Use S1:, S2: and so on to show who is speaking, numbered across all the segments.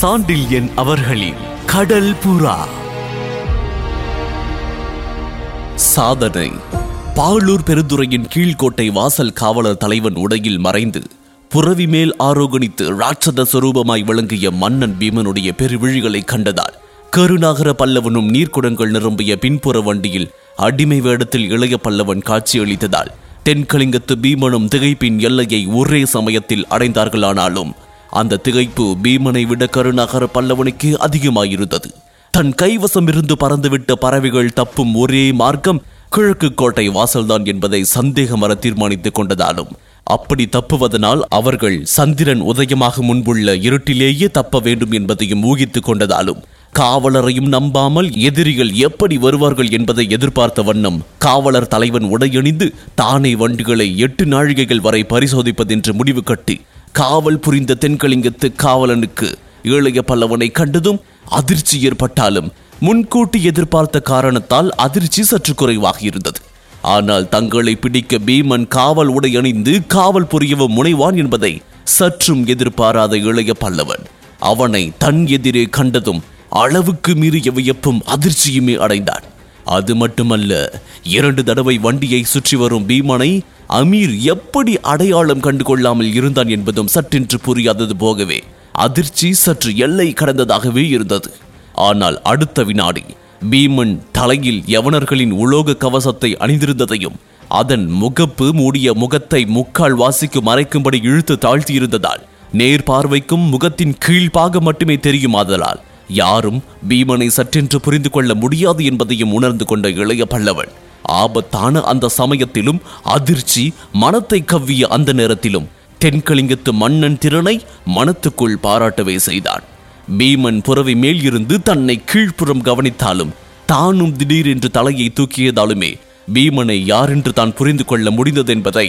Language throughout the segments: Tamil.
S1: சாண்டில்யன் அவர்களின் கடல் புறா. சாதனை. பாலூர் பெருந்துறையின் கீழ்கோட்டை வாசல் காவலர் தலைவன் உடையில் மறைந்து புறவி மேல் ஆரோகணித்து ராட்சத சுரூபமாய் விளங்கிய மன்னன் பீமனுடைய பெருவிழிகளை கண்டதால் கருநாகர பல்லவனும் நீர்க்குடங்கள் நிரம்பிய பின்புற வண்டியில் அடிமை வேடத்தில் இளைய பல்லவன் காட்சியளித்ததால் தென்கலிங்கத்து பீமனும் திகைப்பின் எல்லையை ஒரே சமயத்தில் அடைந்தார்களானாலும் அந்த திகைப்பு பீமனை விட கருநகர பல்லவனுக்கு அதிகமாயிருந்தது. தன் கைவசம் இருந்து பறந்துவிட்ட பறவைகள் தப்பும் ஒரே மார்க்கம் கிழக்கு கோட்டை வாசல்தான் என்பதை சந்தேகமர தீர்மானித்துக் கொண்டதாலும் அப்படி தப்புவதனால் அவர்கள் சந்திரன் உதயமாக முன்புள்ள இருட்டிலேயே தப்ப வேண்டும் என்பதையும் ஊகித்துக் கொண்டதாலும் காவலரையும் நம்பாமல் எதிரிகள் எப்படி வருவார்கள் என்பதை எதிர்பார்த்த வண்ணம் காவலர் தலைவன் உடையணிந்து தானே வண்டிகளை எட்டு நாழிகைகள் வரை பரிசோதிப்பதென்று முடிவு கட்டி காவல் புரிந்த தென்கலிங்கத்து காவலனுக்கு ஏழைய பல்லவனை கண்டதும் அதிர்ச்சி ஏற்பட்டாலும் முன்கூட்டி எதிர்பார்த்த காரணத்தால் அதிர்ச்சி சற்று குறைவாக இருந்தது. ஆனால் தங்களை பிடிக்க பீமன் காவல் உடை அணிந்து காவல் புரியவும் முனைவான் என்பதை சற்றும் எதிர்பாராத இளைய பல்லவன் அவனை தன் எதிரே கண்டதும் அளவுக்கு மீறிய வியப்பும் அதிர்ச்சியுமே அடைந்தான். அது மட்டுமல்ல இரண்டு தடவை வண்டியை சுற்றி வரும் பீமனை அமீர் எப்படி அடையாளம் கண்டு கொள்ளாமல் இருந்தான் என்பதும் சற்றென்று புரியாதது போகவே அதிர்ச்சி சற்று எல்லை கடந்ததாகவே இருந்தது. ஆனால் அடுத்த வினாடி பீமன் தலையில் யவனர்களின் உலோக கவசத்தை அணிந்திருந்ததையும் அதன் முகப்பு மூடிய முகத்தை முக்கால் வாசிக்கு மறைக்கும்படி இழுத்து தாழ்த்தியிருந்ததால் நேர் பார்வைக்கும் முகத்தின் கீழ்பாக மட்டுமே தெரியுமாதலால் யாரும் பீமனை சற்றென்று புரிந்து கொள்ள முடியாது என்பதையும் உணர்ந்து கொண்ட இளைய பல்லவன் ஆபத்தான அந்த சமயத்திலும் அதிர்ச்சி மனத்தை கவ்விய அந்த நேரத்திலும் தென்கலிங்கத்து மன்னன் திறனை மனத்துக்குள் பாராட்டவே செய்தான். பீமன் புறவை மேல் இருந்து தன்னை கீழ்ப்புறம் கவனித்தாலும் தானும் திடீரென்று தலையை தூக்கியதாலுமே பீமனை யாரென்று தான் புரிந்து கொள்ள முடிந்ததென்பதை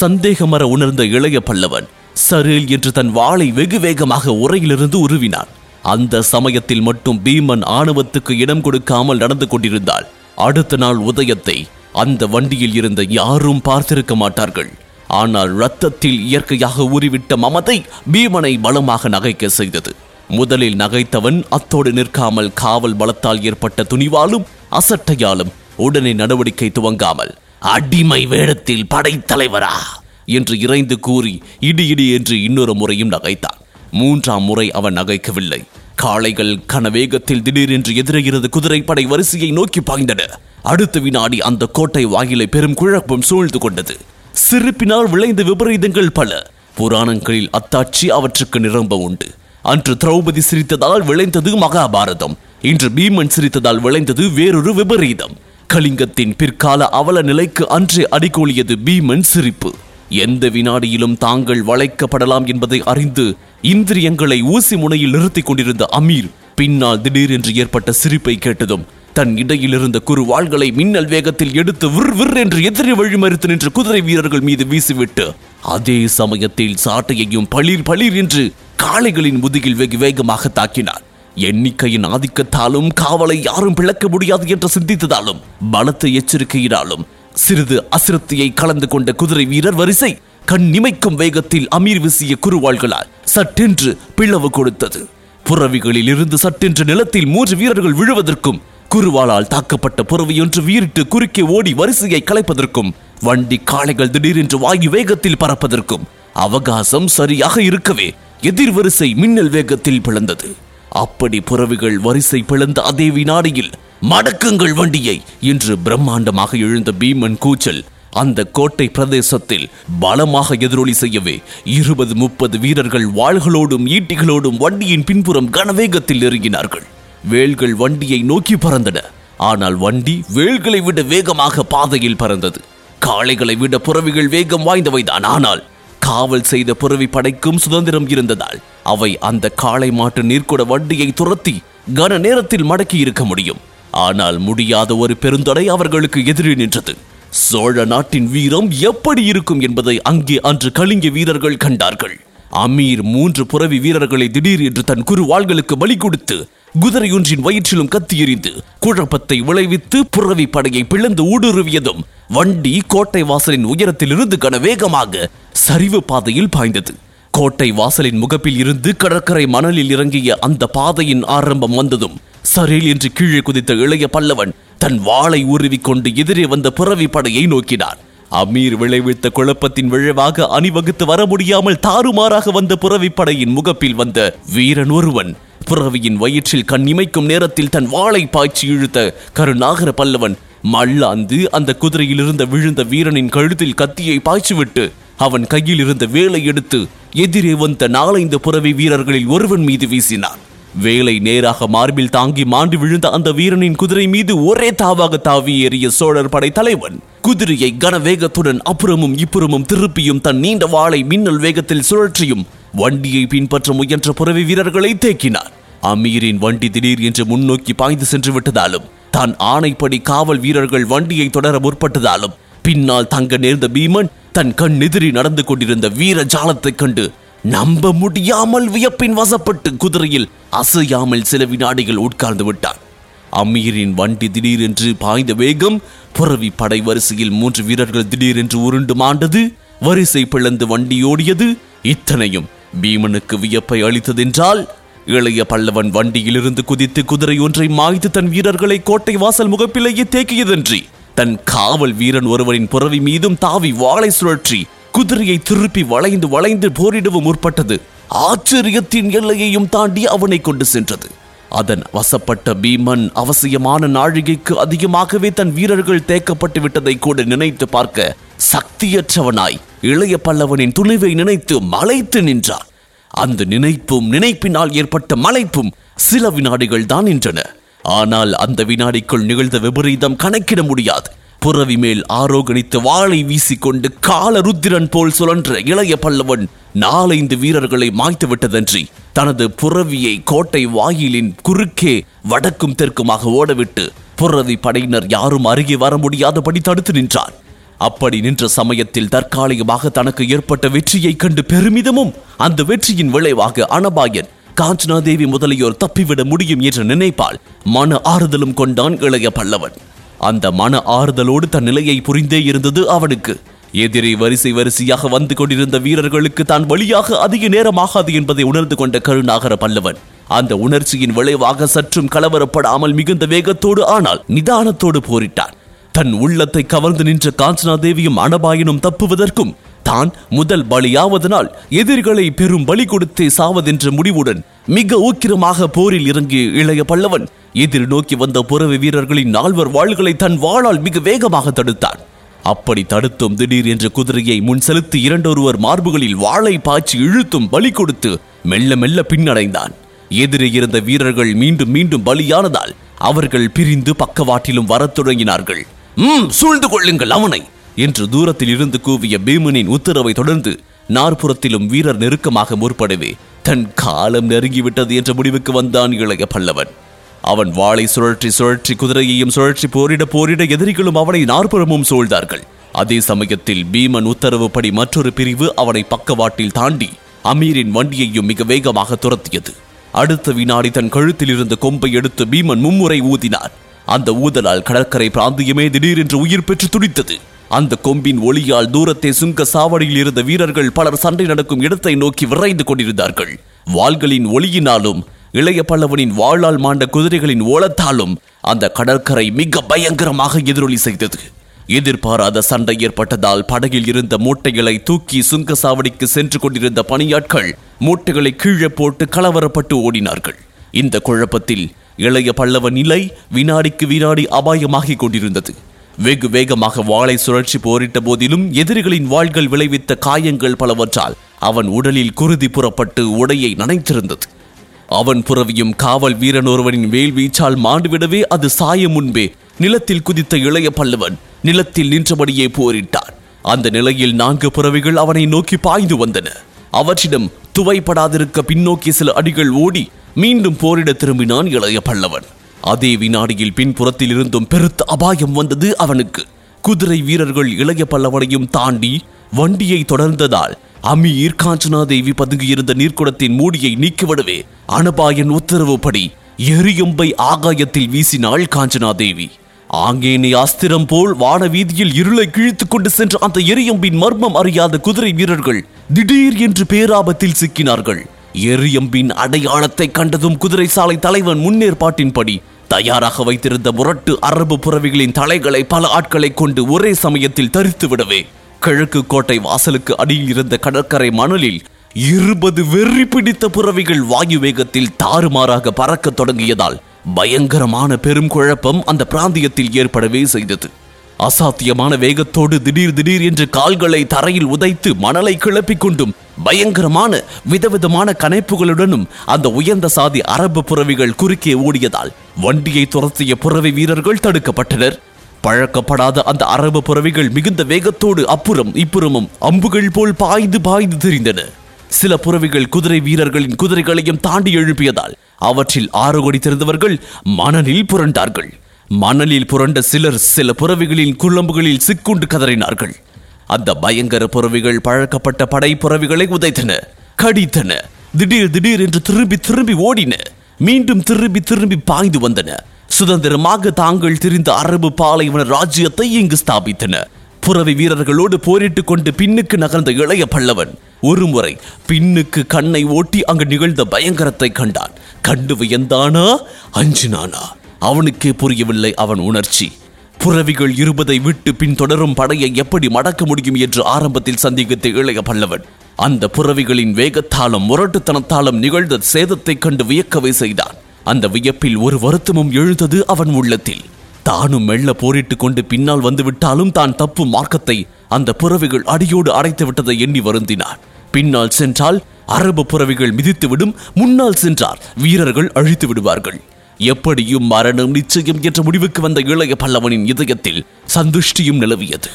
S1: சந்தேகமர உணர்ந்த இளைய பல்லவன் சரேல் என்று தன் வாளை வெகு வேகமாக உரையிலிருந்து உருவினான். அந்த சமயத்தில் மட்டும் பீமன் ஆணவத்துக்கு இடம் கொடுக்காமல் நடந்து கொண்டிருந்தாள். அடுத்த நாள் உதயத்தை அந்த வண்டியில் இருந்த யாரும் பார்த்திருக்க மாட்டார்கள். ஆனால் ரத்தத்தில் இயற்கையாக ஊறிவிட்ட மமதை பீமனை பலமாக நகைக்க செய்தது. முதலில் நகைத்தவன் அத்தோடு நிற்காமல் காவல் பலத்தால் ஏற்பட்ட துணிவாலும் அசட்டையாலும் உடனே நடவடிக்கை துவங்காமல் அடிமை வேடத்தில் படைத்தலைவரா? என்று இறைந்து கூறி இடி இடி என்று இன்னொரு முறையும் நகைத்தான். மூன்றாம் முறை அவன் நகைக்கவில்லை. காளைகள் கனவேகத்தில் திடீரென்று எதிரே குதிரைப்படை வரிசையை நோக்கி பாய்ந்தன. அடுத்த வினாடி அந்த கோட்டை வாயிலை பெரும் குழப்பம் சூழ்ந்து கொண்டது. சிரிப்பினால் விளைந்த விபரீதங்கள் பல. புராணங்களில் அத்தாட்சி அவற்றுக்கு நிரம்ப உண்டு. அன்று திரௌபதி சிரித்ததால் விளைந்தது மகாபாரதம். இன்று பீமன் சிரித்ததால் விளைந்தது வேறொரு விபரீதம். கலிங்கத்தின் பிற்கால அவல நிலைக்கு அன்றே அடிகோலியது பீமன் சிரிப்பு. எந்த வினாடியிலும் தாங்கள் வளைக்கப்படலாம் என்பதை அறிந்து இந்திரியங்களை ஊசி முனையில் நிறுத்திக் கொண்டிருந்த அமீர் பின்னால் திடீரென்று ஏற்பட்ட சிரிப்பை கேட்டதும் தன் இடையில் இருந்த குறு வாள்களை மின்னல் வேகத்தில் எடுத்து விர் விர் என்று எதிரி வழிமறித்து நின்ற குதிரை வீரர்கள் மீது வீசிவிட்டு அதே சமயத்தில் சாட்டையையும் பளிர் பளிர் என்று காளைகளின் முதுகில் வெகு வேகமாக தாக்கினார். எண்ணிக்கையின் ஆதிக்கத்தாலும் காவலை யாரும் பிளக்க முடியாது என்று சிந்தித்ததாலும் பலத்த எச்சரிக்கையினாலும் சிறிது அசிரத்தியை கலந்து கொண்ட குதிரை வீரர் வரிசை கண் நிமைக்கும் வேகத்தில் அமீர் வீசிய குறுவாள்களால் சட்டென்று பிளவு கொடுத்தது. புறவிகளில் இருந்து சட்டென்று நிலத்தில் மூன்று வீரர்கள் விழுவதற்கும் குருவாளால் தாக்கப்பட்ட புறவியொன்று வீரிட்டு குறுக்கே ஓடி வரிசையை கலைப்பதற்கும் வண்டி காளைகள் திடீரென்று வாயு வேகத்தில் பறப்பதற்கும் அவகாசம் சரியாக இருக்கவே எதிர் வரிசை மின்னல் வேகத்தில் பிளந்தது. அப்படி புறவிகள் வரிசை பிளந்த அதே வினாடியில் மடக்குங்கள் வண்டியை என்று பிரம்மாண்டமாக எழுந்த பீமன் கூச்சல் அந்த கோட்டை பிரதேசத்தில் பலமாக எதிரொலி செய்யவே இருபது முப்பது வீரர்கள் வாள்களோடும் ஈட்டிகளோடும் வண்டியின் பின்புறம் கனவேகத்தில் நெருங்கினார்கள் வேல்கள் வண்டியை நோக்கி பறந்தன. ஆனால் வண்டி வேல்களை விட வேகமாக பாதையில் பறந்தது. காளைகளை விட புறவிகள் வேகம் வாய்ந்தவைதான். ஆனால் காவல் செய்த புறவி படைக்கும் சுதந்திரம் இருந்ததால் அவை அந்த காளை மாட்டு நீர்க்குட வண்டியை துரத்தி கன நேரத்தில் மடக்கி இருக்க முடியும். ஆனால் முடியாத ஒரு பெருந்தடை அவர்களுக்கு எதிரே நின்றது. சோழ நாட்டின் வீரம் எப்படி இருக்கும் என்பதை அங்கே அன்று கலிங்க வீரர்கள் கண்டார்கள். அமீர் மூன்று புறவி வீரர்களை திடீர் என்று தன் குரு வாள்களுக்கு பலி கொடுத்து குதிரையொன்றின் வயிற்றிலும் கத்தி எறிந்து குழப்பத்தை விளைவித்து புறவி படையை பிளந்து ஊடுருவியதும் வண்டி கோட்டை வாசலின் உயரத்தில் இருந்து கன வேகமாக சரிவு பாதையில் பாய்ந்தது. கோட்டை வாசலின் முகப்பில் இருந்து கடற்கரை மணலில் இறங்கிய அந்த பாதையின் ஆரம்பம் வந்ததும் சரேல் என்று கீழே குதித்த இளைய பல்லவன் தன் வாளை உருவிக்கொண்டு எதிரே வந்த புறவி படையை நோக்கினான் அமீர் விளைவித்த குழப்பத்தின் விளைவாக அணிவகுத்து வர முடியாமல் தாறுமாறாக வந்த புறவி படையின் முகப்பில் வந்த வீரன் ஒருவன் புறவியின் வயிற்றில் கண் இமைக்கும் நேரத்தில் தன் வாளை பாய்ச்சி இழுத்த கருநாகர பல்லவன் மல்லாந்து அந்த குதிரையில் இருந்த விழுந்த வீரனின் கழுத்தில் கத்தியை பாய்ச்சிவிட்டு அவன் கையில் இருந்த வேலை எடுத்து எதிரே வந்த நாலைந்து புறவி வீரர்களில் ஒருவன் மீது வீசினான். வேலை நேராக மார்பில் தாங்கி மாண்டு விழுந்த அந்த வீரனின் குதிரை மீது ஒரே தாவாக தாவி ஏறிய சோழர் படை தலைவன். குதிரையை கனவேகத்துடன் அப்புறமும் இப்புறமும் திருப்பியும் தன் நீண்ட வாளை மின்னல் வேகத்தில் சுழற்றியும் வண்டியை பின்பற்ற முயன்ற புறவி வீரர்களை தேக்கினார். அமீரின் வண்டி திடீர் என்று முன்னோக்கி பாய்ந்து சென்று விட்டதாலும் தான் ஆணைப்படி காவல் வீரர்கள் வண்டியை தொடர முற்பட்டதாலும் பின்னால் தங்க நேர்ந்த பீமன் தன் கண் எதிரி நடந்து கொண்டிருந்த வீர ஜாலத்தைக் கண்டு நம்ப முடியாமல் வியப்பின் வசப்பட்டு குதிரையில் அசையாமல் சில வினாடிகள் உட்கார்ந்து விட்டான். அமீரின் வண்டி திடீரென்று பாய்ந்த வேகம் புறவி படை வரிசையில் மூன்று வீரர்கள் திடீரென்று உருண்டு மாண்டது. வரிசை பிளந்து வண்டி ஓடியது. இத்தனையும் பீமனுக்கு வியப்பை அளித்ததென்றால் இளைய பல்லவன் வண்டியிலிருந்து குதித்து குதிரை ஒன்றை மாய்த்து தன் வீரர்களை கோட்டை வாசல் முகப்பிலேயே தேக்கியதன்றி தன் காவல் வீரன் ஒருவரின் புறவி மீதும் தாவி வாளை சுழற்றி குதிரையை திருப்பி வளைந்து வளைந்து போரிடவும் முற்பட்டது. ஆச்சரியத்தின் எல்லையையும் தாண்டி அவனை கொண்டு சென்றது. அதன் வசப்பட்ட பீமன் அவசியமான நாழிகைக்கு அதிகமாகவே தன் வீரர்கள் தேக்கப்பட்டு விட்டதை கூட நினைத்து பார்க்க சக்தியற்றவனாய் இளைய பல்லவனின் துணிவை நினைத்து மலைத்து நின்றான். அந்த நினைப்பும் நினைப்பினால் ஏற்பட்ட மலைப்பும் சில வினாடிகள் தான் நின்றன. ஆனால் அந்த வினாடிக்குள் நிகழ்ந்த விபரீதம் கணக்கிட முடியாது. புறவி மேல் ஆரோகணித்து வாளை வீசிக்கொண்டு கால ருத்திரன் போல் சுழன்ற இளைய பல்லவன் நாலைந்து வீரர்களை மாய்த்து விட்டதன்றி தனது புறவியை கோட்டை வாயிலின் குறுக்கே வடக்கும் தெற்குமாக ஓடவிட்டு புறவி படையினர் யாரும் அருகே வர முடியாதபடி தடுத்து நின்றான். அப்படி நின்ற சமயத்தில் தற்காலிகமாக தனக்கு ஏற்பட்ட வெற்றியைக் கண்டு பெருமிதமும் அந்த வெற்றியின் விளைவாக அனபாயன் காஞ்சனாதேவி முதலியோர் தப்பிவிட முடியும் என்ற நினைப்பால் மன ஆறுதலும் கொண்டான் இளைய பல்லவன். அந்த மன ஆறுதலோடு தன் நிலையை புரிந்தே இருந்தது அவனுக்கு. எதிரி வரிசை வரிசையாக வந்து கொண்டிருந்த வீரர்களுக்கு தான் வழியாக அதிக நேரமாகாது என்பதை உணர்ந்து கொண்ட கருணாகர பல்லவன். அந்த உணர்ச்சியின் விளைவாக சற்றும் கலவரப்படாமல் மிகுந்த வேகத்தோடு ஆனால் நிதானத்தோடு போரிட்டான். தன் உள்ளத்தை கவர்ந்து நின்ற காஞ்சனா தேவியும் அனபாயனும் தப்புவதற்கும் தான் முதல் பலியாவதனால் எதிரிகளை பெரும் பலி கொடுத்தே சாவதென்ற முடிவுடன் மிக ஊக்கிரமாக போரில் இறங்கிய இளைய பல்லவன் எதிர் நோக்கி வந்த புறவை வீரர்களின் நால்வர் வாள்களை தன் வாளால் மிக வேகமாக தடுத்தான். அப்படி தடுத்தும் திடீர் என்ற குதிரையை முன் செலுத்தி இரண்டொருவர் மார்புகளில் வாளை பாய்ச்சி இழுத்தும் பலி கொடுத்து மெல்ல மெல்ல பின்னடைந்தான். எதிரே இருந்த வீரர்கள் மீண்டும் மீண்டும் பலியானதால் அவர்கள் பிரிந்து பக்கவாட்டிலும் வரத் தொடங்கினார்கள். ம் சூழ்ந்து கொள்ளுங்கள் அவனை. என்று தூரத்தில் இருந்து கூவிய பீமனின் உத்தரவை தொடர்ந்து நாற்புறத்திலும் வீரர் நெருக்கமாக முற்படவே தன் காலம் நெருங்கிவிட்டது என்ற முடிவுக்கு வந்தான் இளைய பல்லவன். அவன் வாளை சுழற்றி சுழற்றி குதிரையையும் சுழற்றி போரிட போரிட எதிரிகளும் அவனை நாற்புறமும் சூழ்ந்தார்கள். அதே சமயத்தில் பீமன் உத்தரவுப்படி மற்றொரு பிரிவு அவனை பக்கவாட்டில் தாண்டி அமீரின் வண்டியையும் மிக வேகமாக துரத்தியது. அடுத்த வினாடி தன் கழுத்தில் இருந்த கொம்பை எடுத்து பீமன் மும்முறை ஊதினார். அந்த ஊதலால் கடற்கரை பிராந்தியமே திடீரென்று உயிர் பெற்று துடித்தது. அந்த கொம்பின் ஒளியால் தூரத்தை சுங்க சாவடியில் இருந்த வீரர்கள் பலர் சண்டை நடக்கும் இடத்தை நோக்கி விரைந்து கொண்டிருந்தார்கள். வாள்களின் ஒளியினாலும் இளைய பல்லவனின் வாளால் மாண்ட குதிரைகளின் ஓலத்தாலும் அந்த கடற்கரை மிக பயங்கரமாக எதிரொலி செய்தது. எதிர்பாராத சண்டை ஏற்பட்டதால் படகில் இருந்த மூட்டைகளை தூக்கி சுங்க சாவடிக்கு சென்று கொண்டிருந்த பணியாட்கள் மூட்டைகளை கீழே போட்டு கலவரப்பட்டு ஓடினார்கள். இந்த குழப்பத்தில் இளைய பல்லவ நிலை வினாடிக்கு வினாடி அபாயமாகிக் கொண்டிருந்தது. வெகு வேகமாக வாளை சுழற்சி போரிட்ட போதிலும் எதிரிகளின் வாள்கள் விளைவித்த காயங்கள் பலவற்றால் அவன் உடலில் குருதி புறப்பட்டு உடையை நனைத்திருந்தது. அவன் புறவியும் காவல் வீரன் ஒருவனின் வேல் வீச்சால் மாண்டுவிடவே அது சாயம் முன்பே நிலத்தில் குதித்த இளைய பல்லவன் நிலத்தில் நின்றபடியே போரிட்டான். அந்த நிலையில் நான்கு புறவிகள் அவனை நோக்கி பாய்ந்து வந்தன. அவற்றிடம் துவைப்படாதிருக்க பின்னோக்கி சில அடிகள் ஓடி மீண்டும் போரிட திரும்பினான் இளைய பல்லவன். அதே வினாடியில் பின்புறத்தில் இருந்தும் பெருத்த அபாயம் வந்தது அவனுக்கு. குதிரை வீரர்கள் இளைய பல்லவனையும் தாண்டி வண்டியை தொடர்ந்ததால் அமீர் காஞ்சனாதேவி பதுங்கியிருந்த நீர்க்குடத்தின் மூடியை நீக்கிவிடவே அனபாயன் உத்தரவுப்படி எரியம்பை ஆகாயத்தில் வீசினாள் காஞ்சனாதேவி. ஆங்கேனி அஸ்திரம் போல் வான வீதியில் இருளை கிழித்துக் கொண்டு சென்ற அந்த எரியம்பின் மர்மம் அறியாத குதிரை வீரர்கள் திடீர் என்று பேராபத்தில் சிக்கினார்கள். எரியம்பின் அடையாளத்தை கண்டதும் குதிரை சாலை தலைவன் முன்னேற்பாட்டின்படி தயாராக வைத்திருந்த முரட்டு அரபு புறவிகளின் தலைகளை பல ஆட்களை கொண்டு ஒரே சமயத்தில் தரித்து விடவே. கிழக்கு கோட்டை வாசலுக்கு அடியில் இருந்த கடற்கரை மணலில் இருபது வெறி பிடித்த புறவிகள் வாயு வேகத்தில் தாறுமாறாக பறக்கத் தொடங்கியதால் பயங்கரமான பெரும் குழப்பம் அந்த பிராந்தியத்தில் ஏற்படவே செய்தது. அசாத்தியமான வேகத்தோடு திடீர் திடீர் என்று கால்களை தரையில் உதைத்து மணலை கிளப்பிக் கொண்டும் பயங்கரமான விதவிதமான கனைப்புகளுடனும் அந்த உயர்ந்த சாதி அரபு புறவிகள் குறுக்கே ஓடியதால் வண்டியை துரத்திய புறவி வீரர்கள் தடுக்கப்பட்டனர். பழக்கப்படாத அந்த அரபு புறவிகள் மிகுந்த வேகத்தோடு அப்புறம் இப்புறமும் அம்புகள் போல் பாய்ந்து பாய்ந்து தெரிந்தன. சில புறவிகள் குதிரை வீரர்களின் குதிரைகளையும் தாண்டி எழுப்பியதால் அவற்றில் ஆறு கோடி தெரிந்தவர்கள் மணலில் புரண்டார்கள். மணலில் புரண்ட சிலர் சில புறவிகளின் குழம்புகளில் சிக்குண்டு கதறினார்கள். அந்த பயங்கர புறவிகள் பழக்கப்பட்ட படை புறவிகளை உதைத்தன கடித்தன திடீர் திடீர் என்று திரும்பி திரும்பி ஓடின மீண்டும் திரும்பி திரும்பி பாய்ந்து வந்தன. சுதந்திரமாக தாங்கள் திரிந்த அரபு பாலைவன ராஜ்யத்தை இங்கு ஸ்தாபித்தன. புறவி வீரர்களோடு போரிட்டுக் கொண்டு பின்னுக்கு நகர்ந்த இளைய பல்லவன் ஒருமுறை பின்னுக்கு கண்ணை ஓட்டி அங்கு நிகழ்ந்த பயங்கரத்தை கண்டான். கண்டு வியந்தானா? அஞ்சினானா? அவனுக்கே புரியவில்லை அவன் உணர்ச்சி. புறவிகள் இருபதை விட்டு பின்தொடரும் படையை எப்படி மடக்க முடியும் என்று ஆரம்பத்தில் சந்தித்த இளைய பல்லவன். அந்த புறவிகளின் வேகத்தாலும் முரட்டுத்தனத்தாலும் நிகழ்ந்த சேதத்தைக் கண்டு வியக்கவே செய்தான். அந்த வியப்பில் ஒரு வருத்தமும் எழுந்தது அவன் உள்ளத்தில். தானும் மெல்ல போரிட்டுக் கொண்டு பின்னால் வந்துவிட்டாலும் தான் தப்பும் மார்க்கத்தை அந்த புறவிகள் அடியோடு அடைத்து விட்டதை எண்ணி வருந்தினான். பின்னால் சென்றால் அரபு புறவிகள் மிதித்துவிடும் முன்னால் சென்றார் வீரர்கள் அழித்து விடுவார்கள். எப்படியும் மரணம் நிச்சயம் என்ற முடிவுக்கு வந்த இளைய பல்லவனின் இதயத்தில் சந்துஷ்டியும் நிலவியது.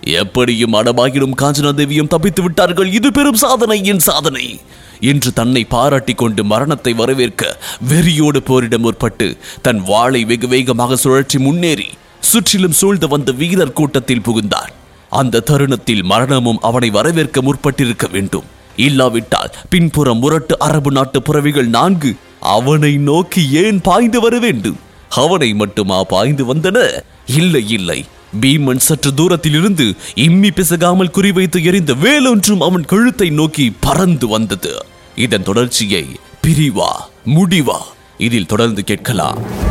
S1: எப்படியும் அடமாகிடும் காஞ்சனாதேவியும் தப்பித்து விட்டார்கள். இது பெரும் சாதனை என் சாதனை. என்று தன்னை பாராட்டிக் கொண்டு மரணத்தை வரவேற்க வெறியோடு போரிட முற்பட்டு தன் வாளை வெகு வேகமாக சுழற்றி முன்னேறி சுற்றிலும் சூழ்ந்து வந்த வீரர் கூட்டத்தில் புகுந்தான். அந்த தருணத்தில் மரணமும் அவனை வரவேற்க முற்பட்டிருக்க வேண்டும். இல்லாவிட்டால் பின்புறம் முரட்டு அரபு நாட்டு புறவிகள் நான்கு அவனை நோக்கி ஏன் பாய்ந்து வர வேண்டும்? அவனை மட்டுமா பாய்ந்து வந்தன? இல்லை இல்லை. பீமன் சற்று தூரத்தில் இருந்து இம்மி பிசகாமல் குறிவைத்து எறிந்த வேலொன்றும் அவன் கழுத்தை நோக்கி பறந்து வந்தது. இதன் தொடர்ச்சியை பிரிவா முடிவா இதில் தொடர்ந்து கேட்கலாம்.